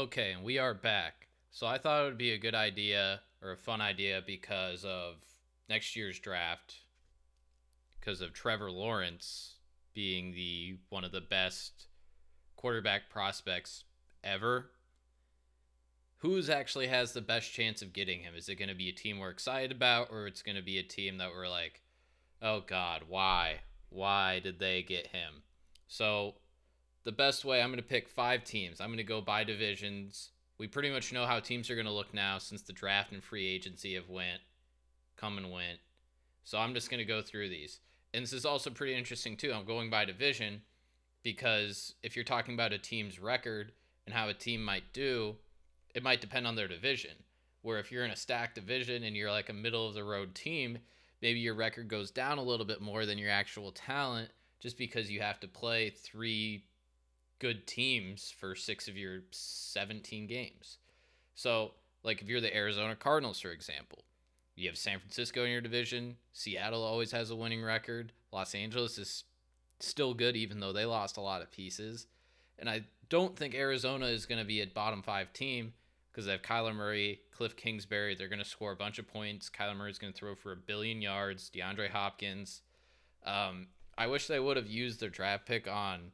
Okay, and we are back. So I thought it would be a good idea or a fun idea because of next year's draft, because of Trevor Lawrence being the one of the best quarterback prospects ever. Who's actually has the best chance of getting him? Is it going to be a team we're excited about, or it's going to be a team that we're like, oh God, why? Why did they get him? So the best way, I'm going to pick five teams. I'm going to go by divisions. We pretty much know how teams are going to look now since the draft and free agency have went, come and went. So I'm just going to go through these. And this is also pretty interesting too. I'm going by division because if you're talking about a team's record and how a team might do, it might depend on their division. Where if you're in a stacked division and you're like a middle of the road team, maybe your record goes down a little bit more than your actual talent just because you have to play three good teams for six of your 17 games. So, like if you're the Arizona Cardinals, for example, you have San Francisco in your division. Seattle always has a winning record. Los Angeles is still good, even though they lost a lot of pieces. And I don't think Arizona is going to be a bottom five team because they have Kyler Murray, Cliff Kingsbury. They're going to score a bunch of points. Kyler Murray is going to throw for a billion yards. DeAndre Hopkins. Um, I wish they would have used their draft pick on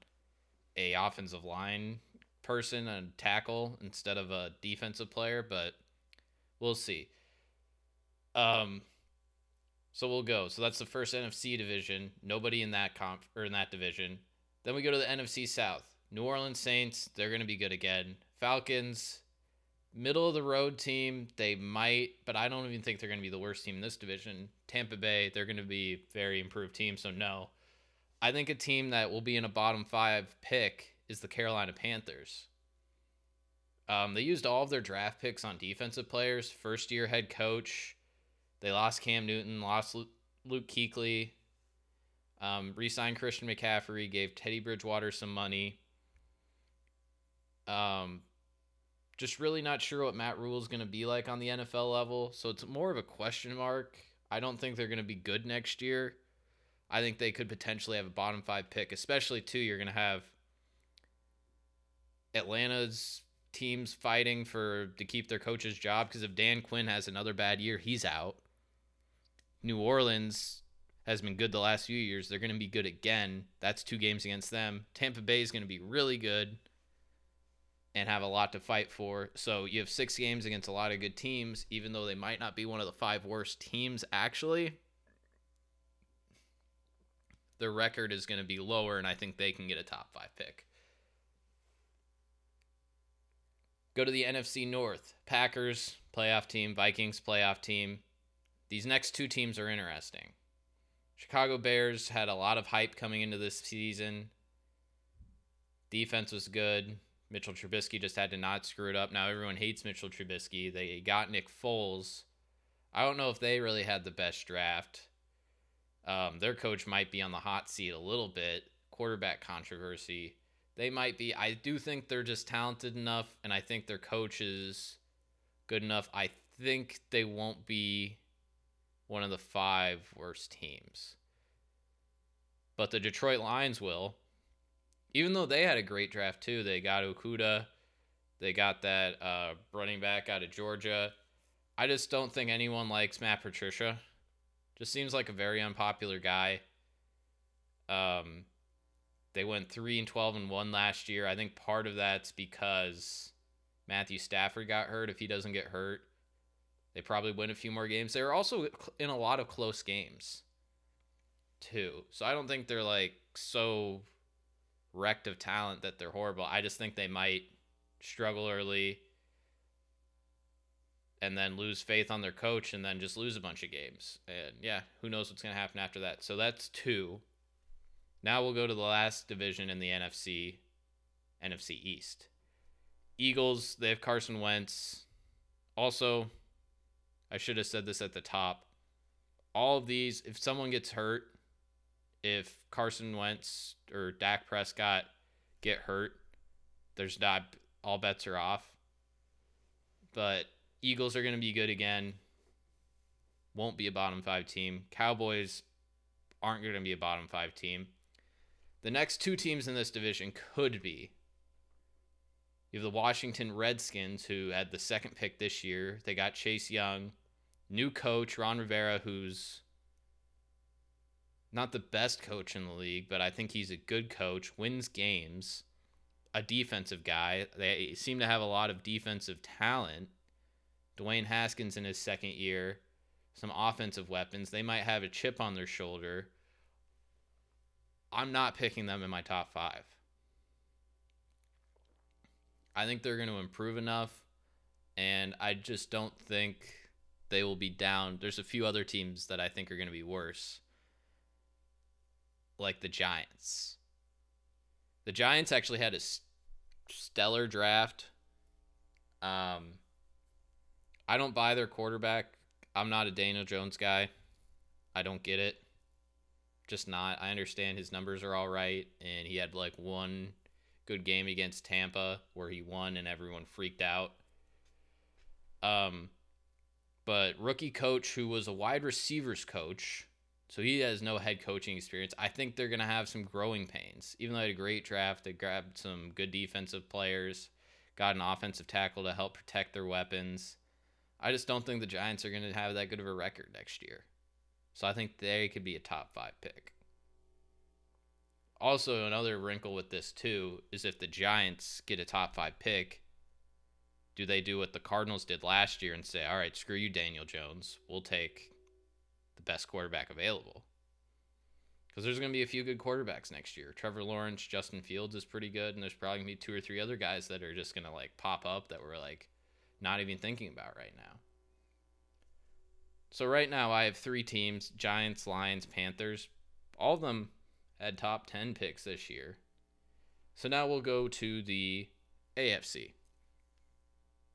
a offensive line person and tackle instead of a defensive player, but we'll see. Um, so we'll go. So that's the first NFC division. Nobody in that comp or in that division. Then we go to the NFC South. New Orleans Saints, they're going to be good again. Falcons, middle of the road team. They might, but I don't even think they're going to be the worst team in this division. Tampa Bay, they're going to be very improved team, so no. I think a team that will be in a bottom five pick is the Carolina Panthers. Um, they used all of their draft picks on defensive players. First year head coach. They lost Cam Newton, lost Luke Kuechly, um, re signed Christian McCaffrey, gave Teddy Bridgewater some money. Um, just really not sure what Matt Rhule is going to be like on the NFL level. So it's more of a question mark. I don't think they're going to be good next year. I think they could potentially have a bottom five pick, especially too. You're going to have Atlanta's teams fighting for to keep their coach's job because if Dan Quinn has another bad year, he's out. New Orleans has been good the last few years. They're going to be good again. That's two games against them. Tampa Bay is going to be really good and have a lot to fight for. So you have six games against a lot of good teams, even though they might not be one of the five worst teams actually their record is going to be lower, and I think they can get a top five pick. Go to the NFC North. Packers, playoff team. Vikings, playoff team. These next two teams are interesting. Chicago Bears had a lot of hype coming into this season. Defense was good. Mitchell Trubisky just had to not screw it up. Now everyone hates Mitchell Trubisky. They got Nick Foles. I don't know if they really had the best draft. Um, their coach might be on the hot seat a little bit. Quarterback controversy. They might be. I do think they're just talented enough, and I think their coach is good enough. I think they won't be one of the five worst teams. But the Detroit Lions will. Even though they had a great draft too, they got Okudah, they got that uh, running back out of Georgia. I just don't think anyone likes Matt Patricia. Just seems like a very unpopular guy. Um, they went three and twelve and one last year. I think part of that's because Matthew Stafford got hurt. If he doesn't get hurt, they probably win a few more games. They're also in a lot of close games, too. So I don't think they're like so wrecked of talent that they're horrible. I just think they might struggle early and then lose faith on their coach and then just lose a bunch of games. And yeah, who knows what's going to happen after that. So that's two. Now we'll go to the last division in the NFC, NFC East. Eagles, they have Carson Wentz. Also, I should have said this at the top. All of these, if someone gets hurt, if Carson Wentz or Dak Prescott get hurt, there's not all bets are off. But Eagles are going to be good again. Won't be a bottom five team. Cowboys aren't going to be a bottom five team. The next two teams in this division could be You have the Washington Redskins, who had the second pick this year. They got Chase Young, new coach, Ron Rivera, who's not the best coach in the league, but I think he's a good coach, wins games, a defensive guy. They seem to have a lot of defensive talent. Dwayne Haskins in his second year, some offensive weapons. They might have a chip on their shoulder. I'm not picking them in my top five. I think they're going to improve enough, and I just don't think they will be down. There's a few other teams that I think are going to be worse, like the Giants. The Giants actually had a stellar draft. Um, I don't buy their quarterback. I'm not a Daniel Jones guy. I don't get it. Just not. I understand his numbers are all right, and he had like one good game against Tampa where he won and everyone freaked out. Um, but rookie coach who was a wide receivers coach, so he has no head coaching experience. I think they're gonna have some growing pains. Even though they had a great draft, they grabbed some good defensive players, got an offensive tackle to help protect their weapons. I just don't think the Giants are gonna have that good of a record next year. So I think they could be a top five pick. Also, another wrinkle with this too is if the Giants get a top five pick, do they do what the Cardinals did last year and say, "All right, screw you, Daniel Jones. We'll take the best quarterback available." Because there's going to be a few good quarterbacks next year. Trevor Lawrence, Justin Fields is pretty good, and there's probably going to be two or three other guys that are just going to like pop up that we're like not even thinking about right now. So right now I have three teams: Giants, Lions, Panthers. All of them had top 10 picks this year. So now we'll go to the AFC.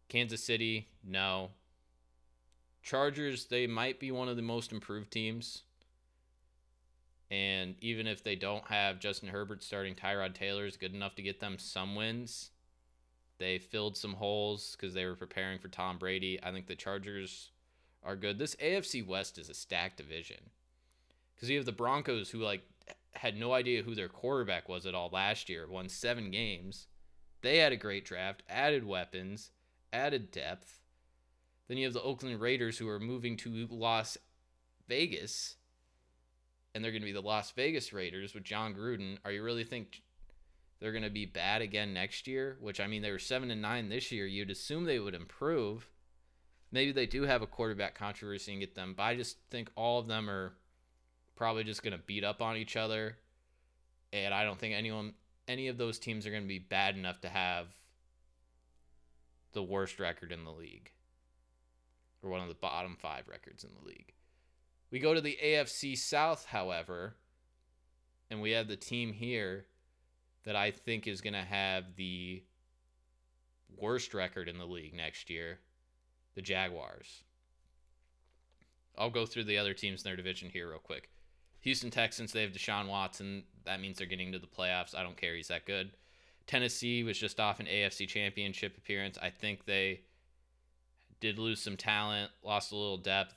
Kansas City, no. Chargers, they might be one of the most improved teams. And even if they don't have Justin Herbert starting, Tyrod Taylor is good enough to get them some wins. They filled some holes because they were preparing for Tom Brady. I think the Chargers are good. This AFC West is a stacked division because you have the Broncos who like had no idea who their quarterback was at all last year, won seven games. They had a great draft, added weapons, added depth. Then you have the Oakland Raiders who are moving to Las Vegas, and they're going to be the Las Vegas Raiders with Jon Gruden. Are you really think they're going to be bad again next year? Which I mean, they were seven and nine this year. You'd assume they would improve. Maybe they do have a quarterback controversy and get them, but I just think all of them are probably just going to beat up on each other. And I don't think anyone, any of those teams are going to be bad enough to have the worst record in the league or one of the bottom five records in the league. We go to the AFC South, however, and we have the team here that I think is going to have the worst record in the league next year the Jaguars. I'll go through the other teams in their division here real quick. Houston Texans, they have Deshaun Watson. That means they're getting to the playoffs. I don't care. He's that good. Tennessee was just off an AFC championship appearance. I think they did lose some talent, lost a little depth.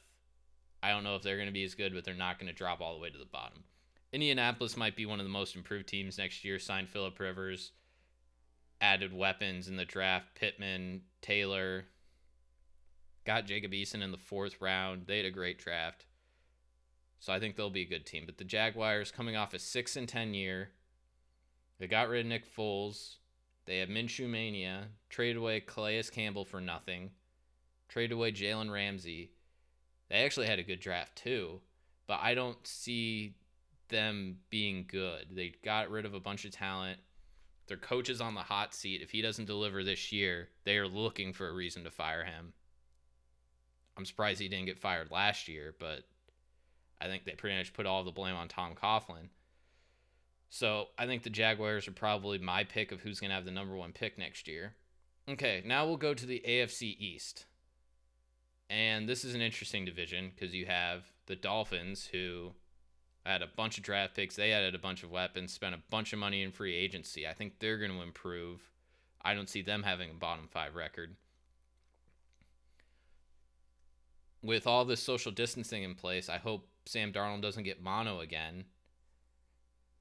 I don't know if they're going to be as good, but they're not going to drop all the way to the bottom. Indianapolis might be one of the most improved teams next year. Signed Philip Rivers, added weapons in the draft. Pittman, Taylor, got Jacob Eason in the fourth round. They had a great draft. So I think they'll be a good team. But the Jaguars coming off a six and ten year, they got rid of Nick Foles. They have Minshew mania. Traded away Calais Campbell for nothing. Traded away Jalen Ramsey. They actually had a good draft too, but I don't see them being good. They got rid of a bunch of talent. Their coach is on the hot seat. If he doesn't deliver this year, they are looking for a reason to fire him. I'm surprised he didn't get fired last year, but I think they pretty much put all the blame on Tom Coughlin. So I think the Jaguars are probably my pick of who's going to have the number one pick next year. Okay, now we'll go to the AFC East. And this is an interesting division because you have the Dolphins, who had a bunch of draft picks. They added a bunch of weapons, spent a bunch of money in free agency. I think they're going to improve. I don't see them having a bottom five record. With all this social distancing in place, I hope Sam Darnold doesn't get mono again.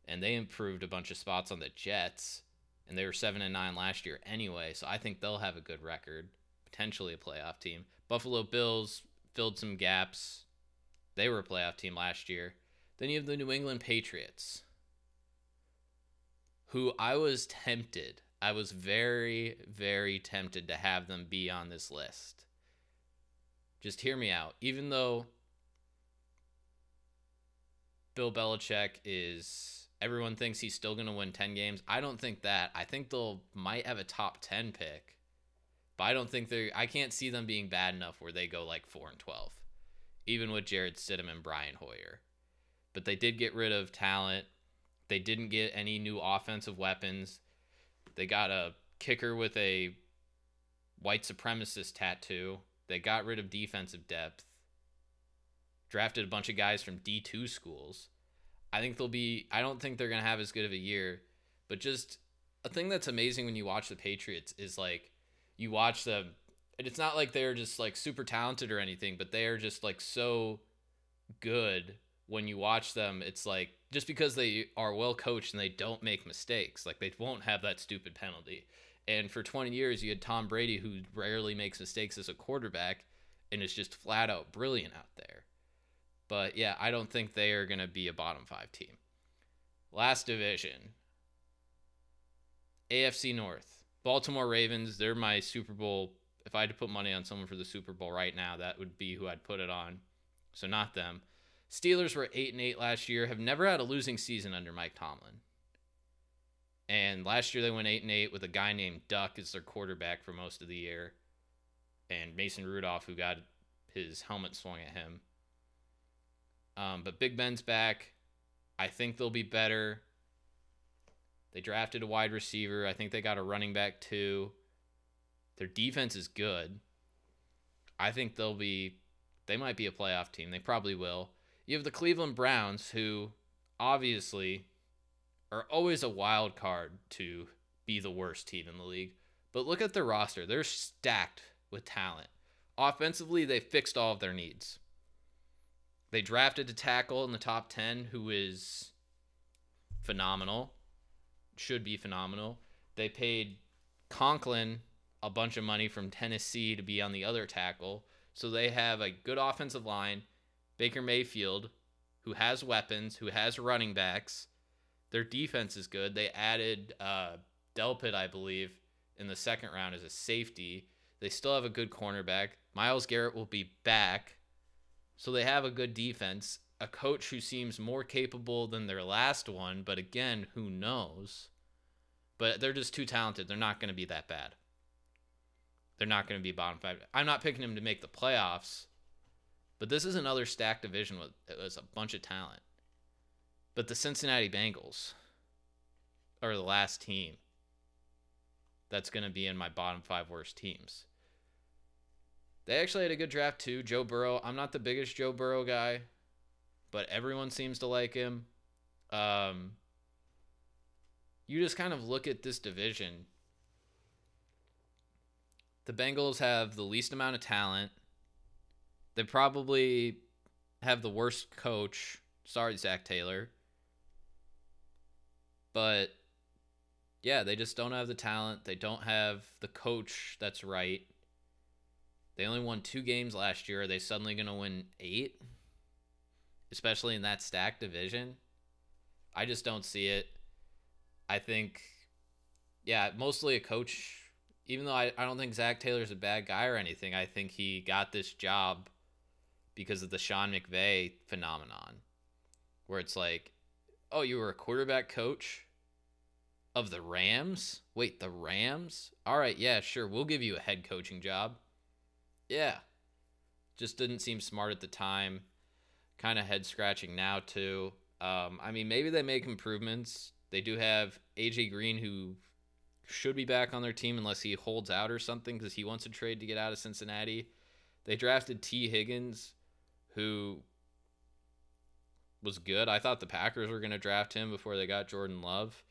And they improved a bunch of spots on the Jets. and they were seven and nine last year anyway. So I think they'll have a good record, potentially a playoff team. Buffalo Bills filled some gaps. They were a playoff team last year. Then you have the New England Patriots, who I was tempted. I was very, very tempted to have them be on this list. Just hear me out. Even though Bill Belichick is everyone thinks he's still going to win 10 games. I don't think that. I think they'll might have a top 10 pick. But I don't think they're I can't see them being bad enough where they go like 4 and 12. Even with Jarrett Stidham and Brian Hoyer. But they did get rid of talent. They didn't get any new offensive weapons. They got a kicker with a white supremacist tattoo. They got rid of defensive depth drafted a bunch of guys from D2 schools. I think they'll be I don't think they're going to have as good of a year, but just a thing that's amazing when you watch the Patriots is like you watch them and it's not like they're just like super talented or anything, but they are just like so good when you watch them. It's like just because they are well coached and they don't make mistakes, like they won't have that stupid penalty. And for 20 years, you had Tom Brady, who rarely makes mistakes as a quarterback and is just flat out brilliant out there. But yeah, I don't think they are going to be a bottom five team. Last division AFC North. Baltimore Ravens, they're my Super Bowl. If I had to put money on someone for the Super Bowl right now, that would be who I'd put it on. So not them. Steelers were 8 and 8 last year, have never had a losing season under Mike Tomlin. And last year they went 8 and 8 with a guy named Duck as their quarterback for most of the year and Mason Rudolph who got his helmet swung at him. Um, but Big Ben's back. I think they'll be better. They drafted a wide receiver. I think they got a running back too. Their defense is good. I think they'll be they might be a playoff team. They probably will. You have the Cleveland Browns who obviously are always a wild card to be the worst team in the league. But look at their roster. They're stacked with talent. Offensively, they fixed all of their needs. They drafted a tackle in the top 10 who is phenomenal, should be phenomenal. They paid Conklin a bunch of money from Tennessee to be on the other tackle. So they have a good offensive line. Baker Mayfield, who has weapons, who has running backs. Their defense is good. They added uh, Delpit, I believe, in the second round as a safety. They still have a good cornerback. Myles Garrett will be back. So they have a good defense, a coach who seems more capable than their last one, but again, who knows? But they're just too talented. They're not going to be that bad. They're not going to be bottom five. I'm not picking them to make the playoffs, but this is another stacked division with, with a bunch of talent. But the Cincinnati Bengals are the last team that's going to be in my bottom five worst teams. They actually had a good draft too. Joe Burrow. I'm not the biggest Joe Burrow guy, but everyone seems to like him. Um, you just kind of look at this division. The Bengals have the least amount of talent. They probably have the worst coach. Sorry, Zac Taylor. But yeah, they just don't have the talent. They don't have the coach that's right. They only won two games last year. Are they suddenly going to win eight? Especially in that stacked division? I just don't see it. I think, yeah, mostly a coach. Even though I, I don't think Zac Taylor's a bad guy or anything, I think he got this job because of the Sean McVay phenomenon, where it's like, oh, you were a quarterback coach of the Rams? Wait, the Rams? All right, yeah, sure, we'll give you a head coaching job. Yeah. Just didn't seem smart at the time. Kind of head scratching now, too. Um, I mean, maybe they make improvements. They do have AJ Green, who should be back on their team unless he holds out or something because he wants to trade to get out of Cincinnati. They drafted Tee Higgins, who was good. I thought the Packers were going to draft him before they got Jordan Love.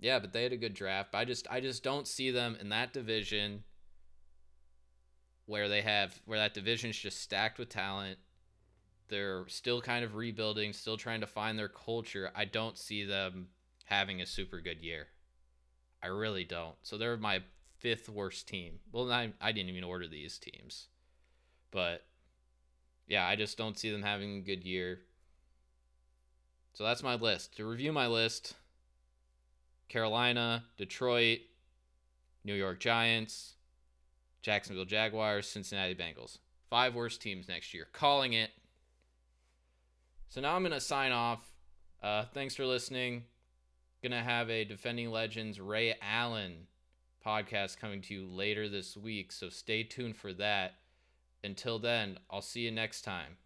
Yeah, but they had a good draft. I just I just don't see them in that division where they have where that division's just stacked with talent. They're still kind of rebuilding, still trying to find their culture. I don't see them having a super good year. I really don't. So they're my fifth worst team. Well, I, I didn't even order these teams. But yeah, I just don't see them having a good year. So that's my list. To review my list Carolina, Detroit, New York Giants, Jacksonville Jaguars, Cincinnati Bengals. Five worst teams next year. Calling it. So now I'm going to sign off. Uh, thanks for listening. Going to have a Defending Legends Ray Allen podcast coming to you later this week. So stay tuned for that. Until then, I'll see you next time.